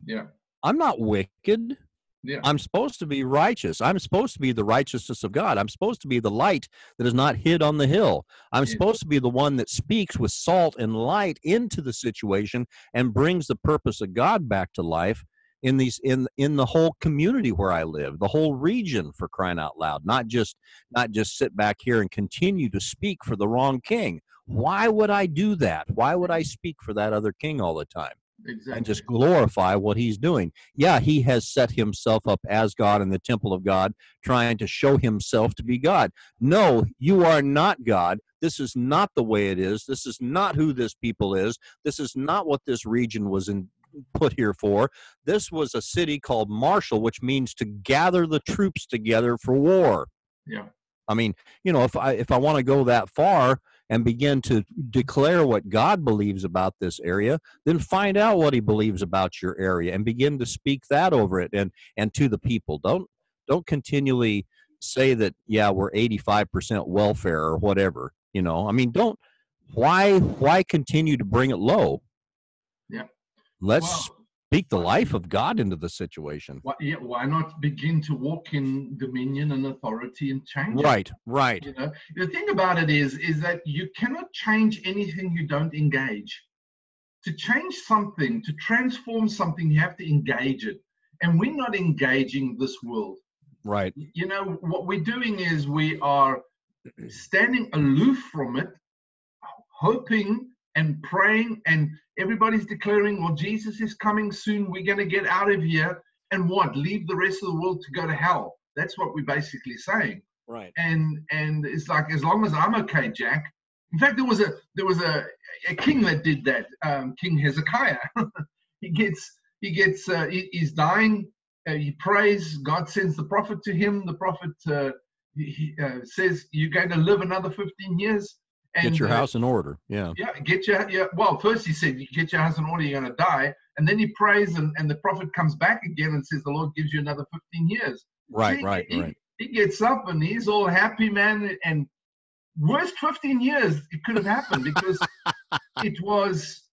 Yeah. I'm not wicked. Yeah. I'm supposed to be righteous. I'm supposed to be the righteousness of God. I'm supposed to be the light that is not hid on the hill. I'm Yes. supposed to be the one that speaks with salt and light into the situation and brings the purpose of God back to life in these in in the whole community where I live, the whole region for crying out loud. Not just not just sit back here and continue to speak for the wrong king. Why would I do that? Why would I speak for that other king all the time? Exactly. and just glorify what he's doing. Yeah, he has set himself up as God in the temple of God, trying to show himself to be God. No, you are not God. This is not the way it is. This is not who this people is. This is not what this region was in, put here for. This was a city called Marshall, which means to gather the troops together for war. yeah. I mean, you know, if I if I want to go that far and begin to declare what God believes about this area, then find out what he believes about your area and begin to speak that over it and and to the people. Don't don't continually say that yeah, we're 85% welfare or whatever, you know. I mean, don't why why continue to bring it low? Let's Well, speak the life of God into the situation. why, yeah, why not begin to walk in dominion and authority and change? it? Right, right. You know, the thing about it is, is that you cannot change anything you don't engage. To change something, to transform something, you have to engage it. And we're not engaging this world. Right. You know, what we're doing is we are standing aloof from it, hoping and praying, and everybody's declaring, well, Jesus is coming soon. We're going to get out of here. And what? Leave the rest of the world to go to hell. That's what we're basically saying Right. and and it's like as long as I'm okay, Jack. In fact, there was a there was a, a king that did that, um, King Hezekiah. he gets he gets uh, he, he's dying, uh, he prays. God sends the prophet to him. The prophet uh, he, uh, says, "You're going to live another 15 years." And, get your house in order. Yeah. Yeah. Get your yeah. Well, first he said, "You get your house in order. You're going to die." And then he prays, and, and the prophet comes back again and says, "The Lord gives you another 15 years." Right. See, right. he, right. He gets up and he's all happy, man. And worst 15 years it could have happened because it was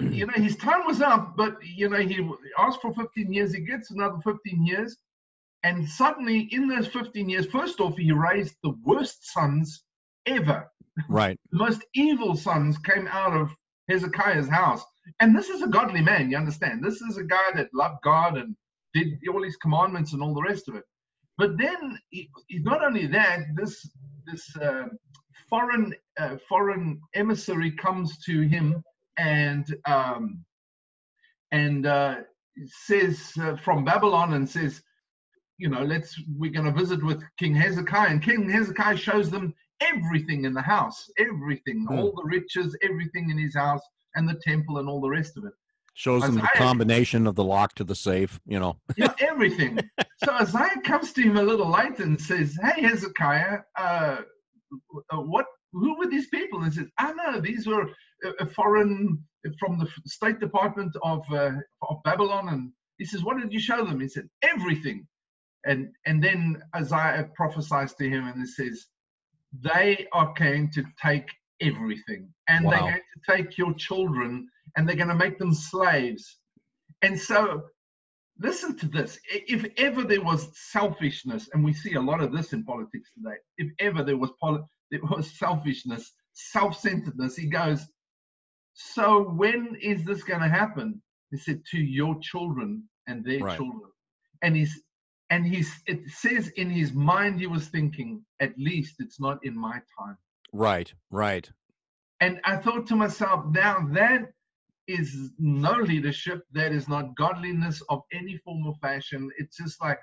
you know, his time was up, but you know, he asked for 15 years, he gets another 15 years, and suddenly in those 15 years, first off, he raised the worst sons ever. Right. the most evil sons came out of Hezekiah's house. And this is a godly man, you understand? This is a guy that loved God and did all his commandments and all the rest of it. But then, he, not only that, this this uh, foreign uh, foreign emissary comes to him and um, and uh, says uh, from Babylon and says, you know, let's we're going to visit with King Hezekiah, and King Hezekiah shows them everything in the house, everything, Hmm. all the riches, everything in his house, and the temple, and all the rest of it. Shows them the combination of the lock to the safe. You know. Yeah, everything. so Isaiah comes to him a little later and says, "Hey Hezekiah, uh, what? Who were these people?" And he says, "I know these were a, a foreign from the State Department of uh, of Babylon." And he says, "What did you show them?" He said, "Everything." And and then Isaiah prophesies to him and he says, "They are going to take everything, and they're going to take your children, and they're going to make them slaves." And so listen to this. If ever there was selfishness, and we see a lot of this in politics today, if ever there was poli- there was selfishness, self-centeredness, he goes, "So when is this going to happen?" He said, "To your children and their Right. children." And he's and he's it says in his mind he was thinking, "At least it's not in my time." Right. Right. And I thought to myself, now that is no leadership. That is not godliness of any form or fashion. It's just like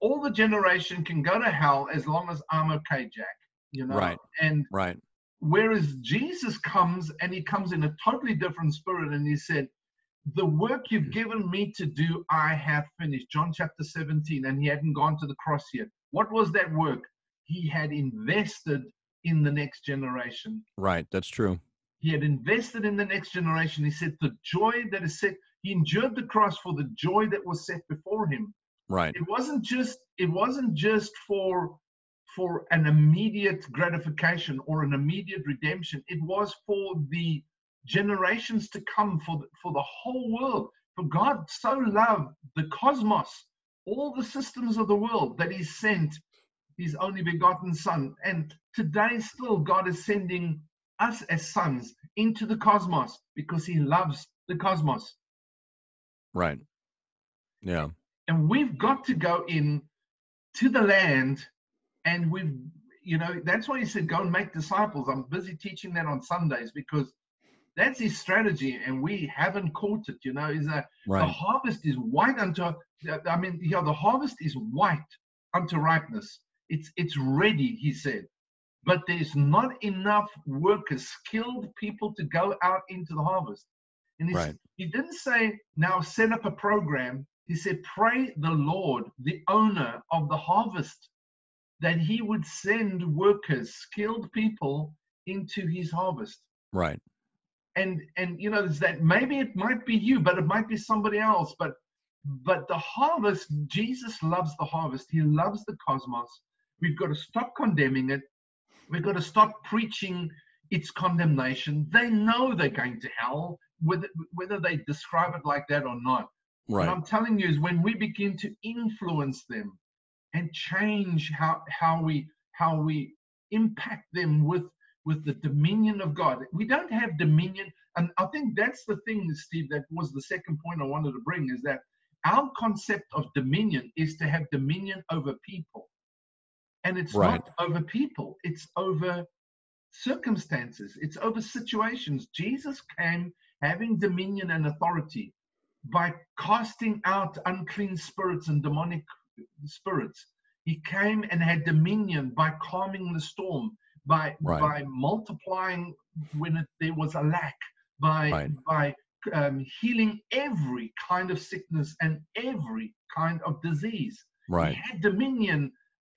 all the generation can go to hell as long as I'm okay, Jack. You know? Right. And Right. whereas Jesus comes and he comes in a totally different spirit and he said, The work you've hmm. given me to do, I have finished. John chapter 17, and he hadn't gone to the cross yet. What was that work? He had invested in the next generation Right. That's true. he had invested in the next generation. He said, The joy that is set, he endured the cross for the joy that was set before him. Right. It wasn't just, it wasn't just for for an immediate gratification or an immediate redemption. It was for the generations to come, for the, for the whole world. For God so loved the cosmos, all the systems of the world, that He sent His only begotten Son. And today, still, God is sending us as sons into the cosmos because He loves the cosmos. Right. Yeah. and we've got to go in to the land and we've you know that's why he said go and make disciples i'm busy teaching that on sundays because that's his strategy and we haven't caught it you know is that the harvest is white unto i mean yeah the harvest is white unto ripeness. It's it's ready he said. But there's not enough workers skilled people to go out into the harvest. And Right. he didn't say now set up a program. He said pray the lord the owner of the harvest that he would send workers skilled people into his harvest. Right. And and you know there's that maybe it might be you but it might be somebody else but but the harvest jesus loves the harvest. He loves the cosmos. We've got to stop condemning it. We've got to stop preaching its condemnation. They know they're going to hell whether whether they describe it like that or not. What Right. i'm telling you is when we begin to influence them and change how how we how we impact them with with the dominion of God. We don't have dominion, and I think that's the thing, Steve. That was the second point I wanted to bring is that our concept of dominion is to have dominion over people, and it's Right. not over people; it's over circumstances, it's over situations. Jesus came having dominion and authority by casting out unclean spirits and demonic spirits. He came and had dominion by calming the storm, by Right. by multiplying when it, there was a lack, by Right. by um, healing every kind of sickness and every kind of disease. Right. He had dominion.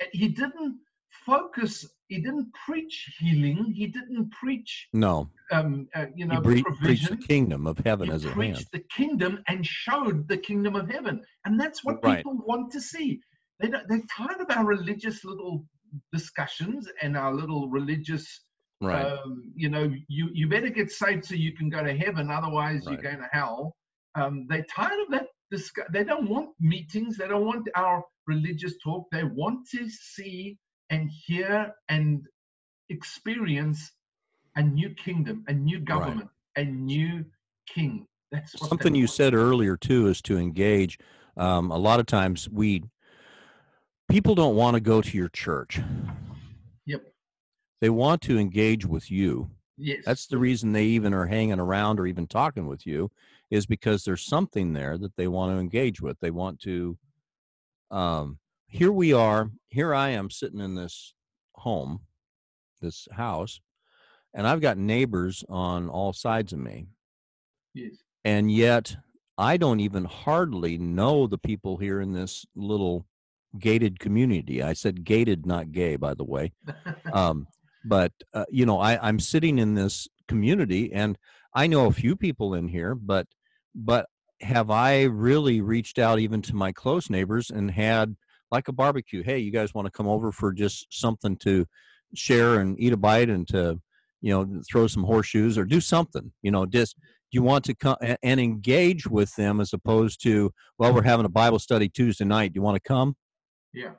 Uh, He didn't focus. He didn't preach healing. He didn't preach, No. um, uh, you know, He bre- preached the kingdom of heaven He as hand. preached the kingdom and showed the kingdom of heaven, and that's what Right. people want to see. They don't, they're tired of our religious little discussions and our little religious Right. um, you know, you, you better get saved so you can go to heaven, otherwise Right. you're going to hell. Um, they're tired of that. Discuss- they don't want meetings. They don't want our religious talk. They want to see and hear and experience a new kingdom, a new government, a new king. That's what Something you said earlier too is to engage. Um, a lot of times we people don't want to go to your church. Yep. They want to engage with you. Yes. That's the reason they even are hanging around or even talking with you is because there's something there that they want to engage with. They want to um here we are, here I am sitting in this home, this house, and I've got neighbors on all sides of me. yes. And yet I don't even hardly know the people here in this little gated community. I said gated, not gay, by the way. Um, but uh, you know I, i'm sitting in this community and i know a few people in here but but have i really reached out even to my close neighbors and had like a barbecue? Hey you guys want to come over for just something to share and eat a bite and to you know throw some horseshoes or do something you know just you want to come and engage with them as opposed to well we're having a bible study tuesday night do you want to come yeah.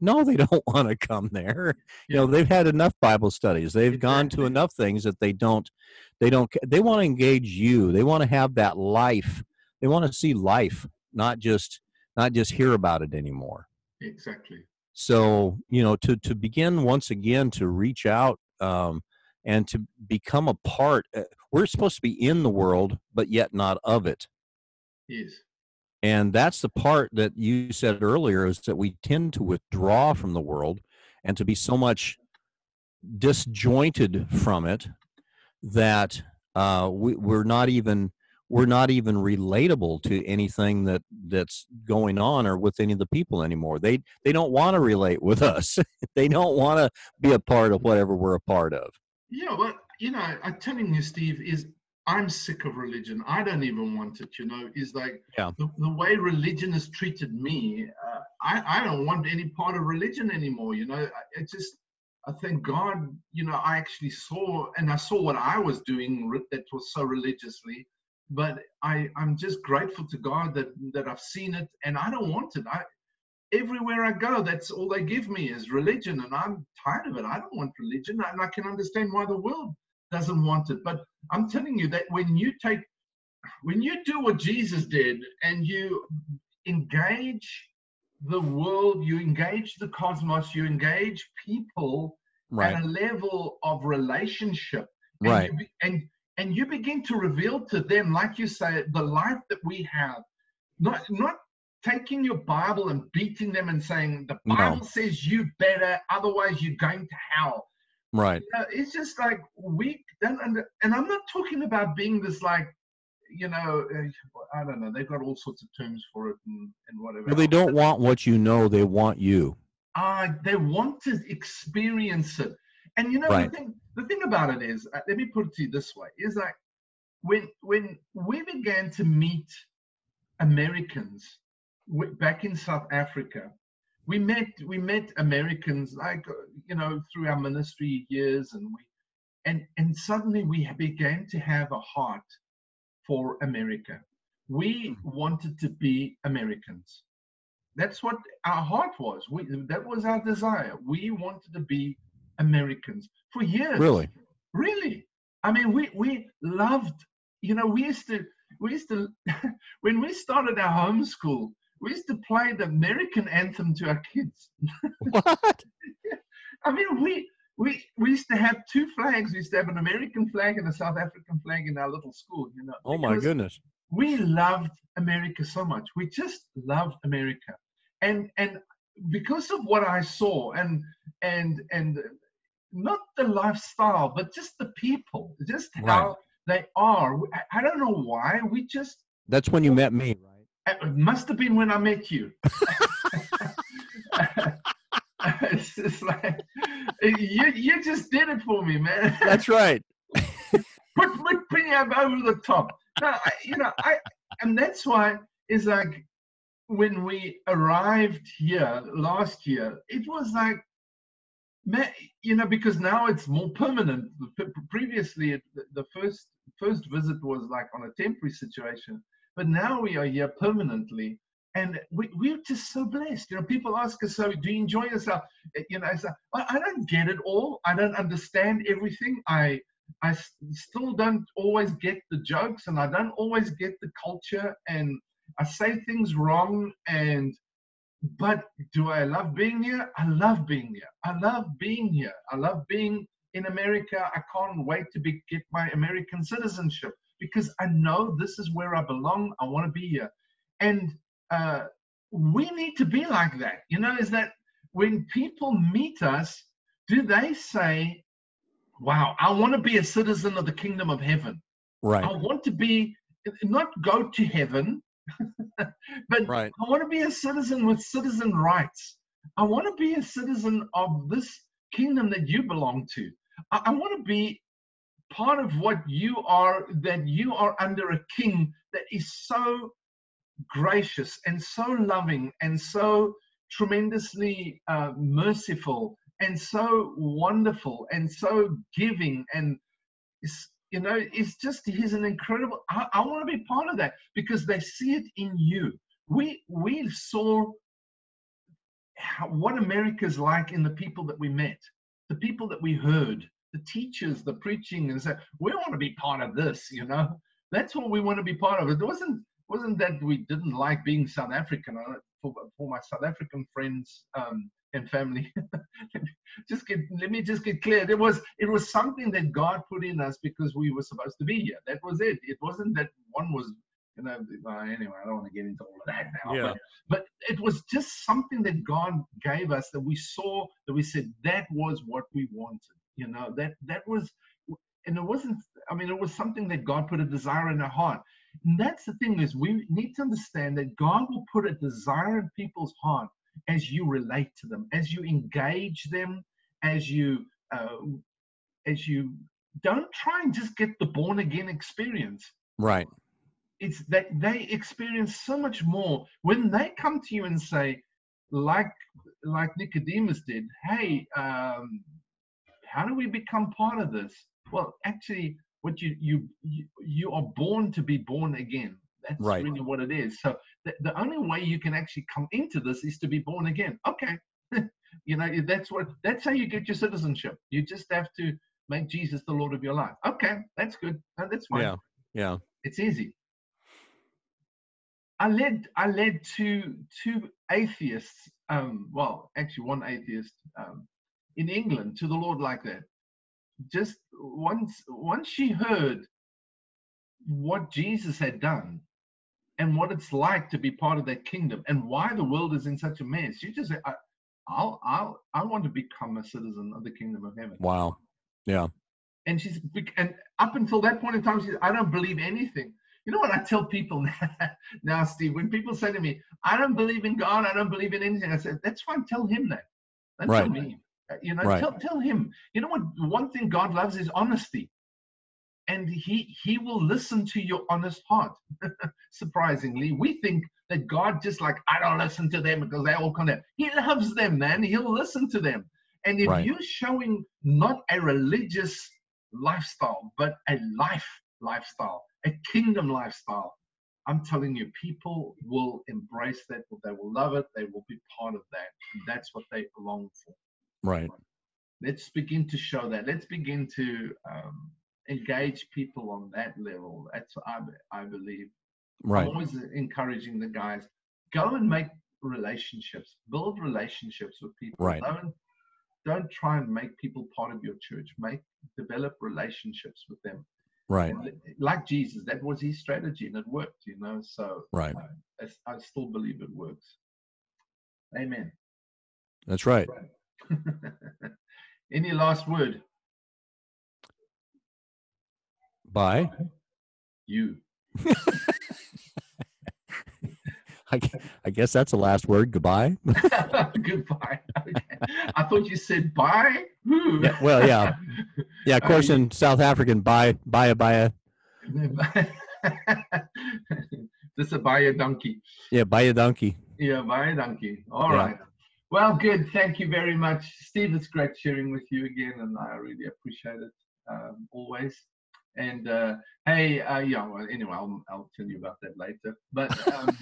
no, they don't want to come there. You know, they've had enough Bible studies. They've gone to enough things that they don't they don't they want to engage you. They want to have that life. They want to see life, not just not just hear about it anymore. Exactly. So, you know, to to begin once again to reach out um and to become a part uh, we're supposed to be in the world but yet not of it. Yes. And that's the part that you said earlier is that we tend to withdraw from the world and to be so much disjointed from it that uh, we, we're not even we're not even relatable to anything that that's going on or with any of the people anymore. They they don't want to relate with us. they don't want to be a part of whatever we're a part of. Yeah, but you know, I'm telling you, Steve, is I'm sick of religion. I don't even want it, you know, is like Yeah. the, the way religion has treated me. Uh, I, I don't want any part of religion anymore, you know. I- It just, I thank God, you know, I actually saw, and I saw what I was doing that was so religiously, but I, I'm just grateful to God that, that I've seen it and I don't want it. I, everywhere I go, that's all they give me is religion, and I'm tired of it. I don't want religion, and I can understand why the world doesn't want it. But I'm telling you that when you take, when you do what Jesus did, and you engage the world, you engage the cosmos, you engage people Right. at a level of relationship, and Right. You and and you begin to reveal to them, like you say, the life that we have, not not taking your Bible and beating them and saying the No. Bible says you better, otherwise you're going to hell. Right. You know, it's just like weak. don't under, and I'm not talking about being this like, you know, uh, I don't know. They've got all sorts of terms for it and, and whatever. Well, they don't want what you know. They want you. uh, they want to experience it. And you know Right. the thing the thing about it is, uh, let me put it to you this way: is like when when we began to meet Americans back in South Africa, we met we met Americans like you know through our ministry years, and we and and suddenly we began to have a heart for America. We mm-hmm. wanted to be Americans. That's what our heart was. We, that was our desire. We wanted to be Americans for years. Really? Really. I mean, we we loved. You know, we used to we used to when we started our homeschool, we used to play the American anthem to our kids. What? I mean, we we we used to have two flags. We used to have an American flag and a South African flag in our little school. You know. Oh my goodness. we loved America so much. We just loved America, and and because of what I saw, and and and not the lifestyle, but just the people, just how They are. I, I don't know why. We just. That's when you met me, right? It must have been when I met you. it's just like you you just did it for me, man. That's right. put put up over the top. No, I, you know, I and that's why it's like when we arrived here last year, it was like, you know, because now it's more permanent. Previously, the first first visit was like on a temporary situation, but now we are here permanently, and we, we're just so blessed. You know, people ask us, "So, do you enjoy yourself?" Eh, you know, I, say, I don't get it all. I don't understand everything. I I still don't always get the jokes, and I don't always get the culture, and I say things wrong. And but do I love being here? I love being here. I love being here. I love being in America. I can't wait to be, get my American citizenship because I know this is where I belong. I want to be here, and uh, we need to be like that. You know, is that when people meet us, do they say, wow, I want to be a citizen of the kingdom of heaven. Right. I want to be, not go to heaven, but right. I want to be a citizen with citizen rights. I want to be a citizen of this kingdom that you belong to. I, I want to be part of what you are, that you are under a king that is so gracious and so loving and so tremendously uh, merciful and so wonderful and so giving and you know it's just he's an incredible I, I want to be part of that because they see it in you. We we saw how, what america's like in the people that we met the people that we heard the teachers the preaching and said we want to be part of this you know that's what we want to be part of it wasn't wasn't that we didn't like being south african for, for my south african friends um, and family. just get let me just get clear. It was it was something that God put in us because we were supposed to be here. That was it. It wasn't that one was you know anyway, I don't want to get into all of that now. Yeah. But, but it was just something that God gave us that we saw that we said that was what we wanted. You know, that that was and it wasn't i mean it was something that god put a desire in our heart and that's the thing is we need to understand that god will put a desire in people's heart as you relate to them, as you engage them, as you uh, as you don't try and just get the born again experience. Right. It's that they experience so much more when they come to you and say, like like Nicodemus did, hey, um, how do we become part of this? Well, actually, what you you you, are born to be born again. That's right. really what it is. So the, the only way you can actually come into this is to be born again. Okay. you know, that's what that's how you get your citizenship. You just have to make Jesus the Lord of your life. Okay, that's good. No, that's fine. Yeah. Yeah. It's easy. I led I led two two atheists, um, well, actually one atheist um, in England to the Lord like that. Just once once she heard what Jesus had done, and what it's like to be part of that kingdom and why the world is in such a mess. she just said, I, I'll, I'll, I want to become a citizen of the kingdom of heaven. Wow. Yeah. And she's, and up until that point in time, she said, I don't believe anything. You know what I tell people now, Steve? When people say to me, I don't believe in God, I don't believe in anything, I said, that's fine. Tell him that. Don't right. me. You know, right. tell, tell him. You know what? One thing God loves is honesty and he he will listen to your honest heart surprisingly we think that god just like i don't listen to them because they all come condemn he loves them man he'll listen to them and if right. you're showing not a religious lifestyle but a life lifestyle a kingdom lifestyle i'm telling you people will embrace that they will love it they will be part of that and that's what they belong for right let's begin to show that let's begin to um, engage people on that level. That's I I believe. Right. I'm always encouraging the guys go and make relationships, build relationships with people. Right. Don't don't try and make people part of your church. Make develop relationships with them. Right. And like Jesus, that was his strategy, and it worked. You know, so right. Uh, I, I still believe it works. Amen. That's right. Any last word? Bye. You. I, I guess that's the last word. Goodbye. Goodbye. Okay. I thought you said bye. Yeah, well, yeah. Yeah, of course, in South African, bye, bye, bye. Just a buy a donkey. Yeah, buy a donkey. Yeah, buy a donkey. All Yeah. right. Well, good. Thank you very much, Steve. It's great sharing with you again, and I really appreciate it um, always. And uh, hey, uh, yeah. Well, anyway, I'll, I'll tell you about that later, but um,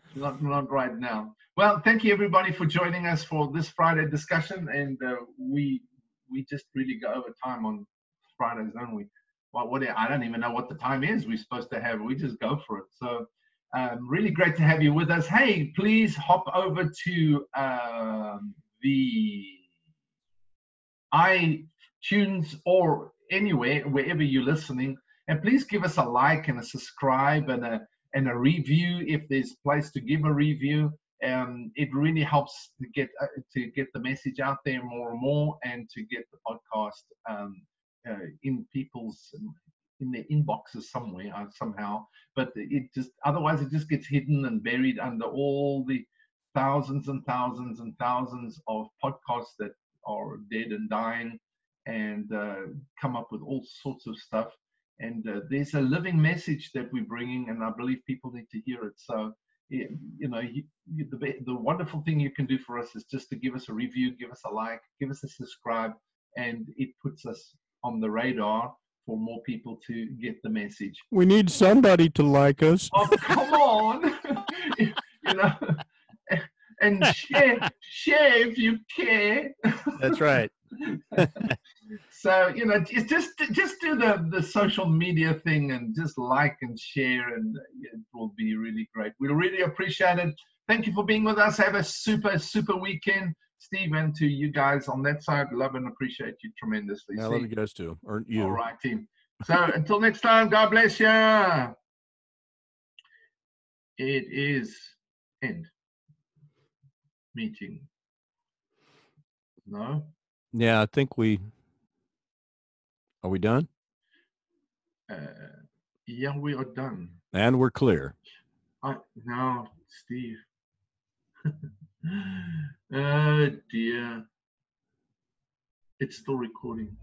not not right now. Well, thank you everybody for joining us for this Friday discussion, and uh, we we just really go over time on Fridays, don't we? Well, what I don't even know what the time is we're supposed to have. We just go for it. So um, really great to have you with us. Hey, please hop over to um, the iTunes or anywhere, wherever you're listening, and please give us a like and a subscribe and a and a review if there's place to give a review. Um, it really helps to get uh, to get the message out there more and more, and to get the podcast um, uh, in people's in their inboxes somewhere uh, somehow. But it just otherwise it just gets hidden and buried under all the thousands and thousands and thousands of podcasts that are dead and dying and uh, come up with all sorts of stuff. And uh, there's a living message that we're bringing and i believe people need to hear it. So you know you, the, the wonderful thing you can do for us is just to give us a review give us a like give us a subscribe and it puts us on the radar for more people to get the message We need somebody to like us. Oh, come on. you know, and share, share if you care. That's right. So, you know, it's just just do the, the social media thing and just like and share, and it will be really great. We'll really appreciate it. Thank you for being with us. Have a super, super weekend. Steve, and to you guys on that side, love and appreciate you tremendously. I love you guys too. Or you. All right, team. So until next time, God bless you. It is end meeting. No, Yeah, I think we. Are we done? uh, yeah, we are done. And we're clear. I, no, Steve. oh dear. It's still recording.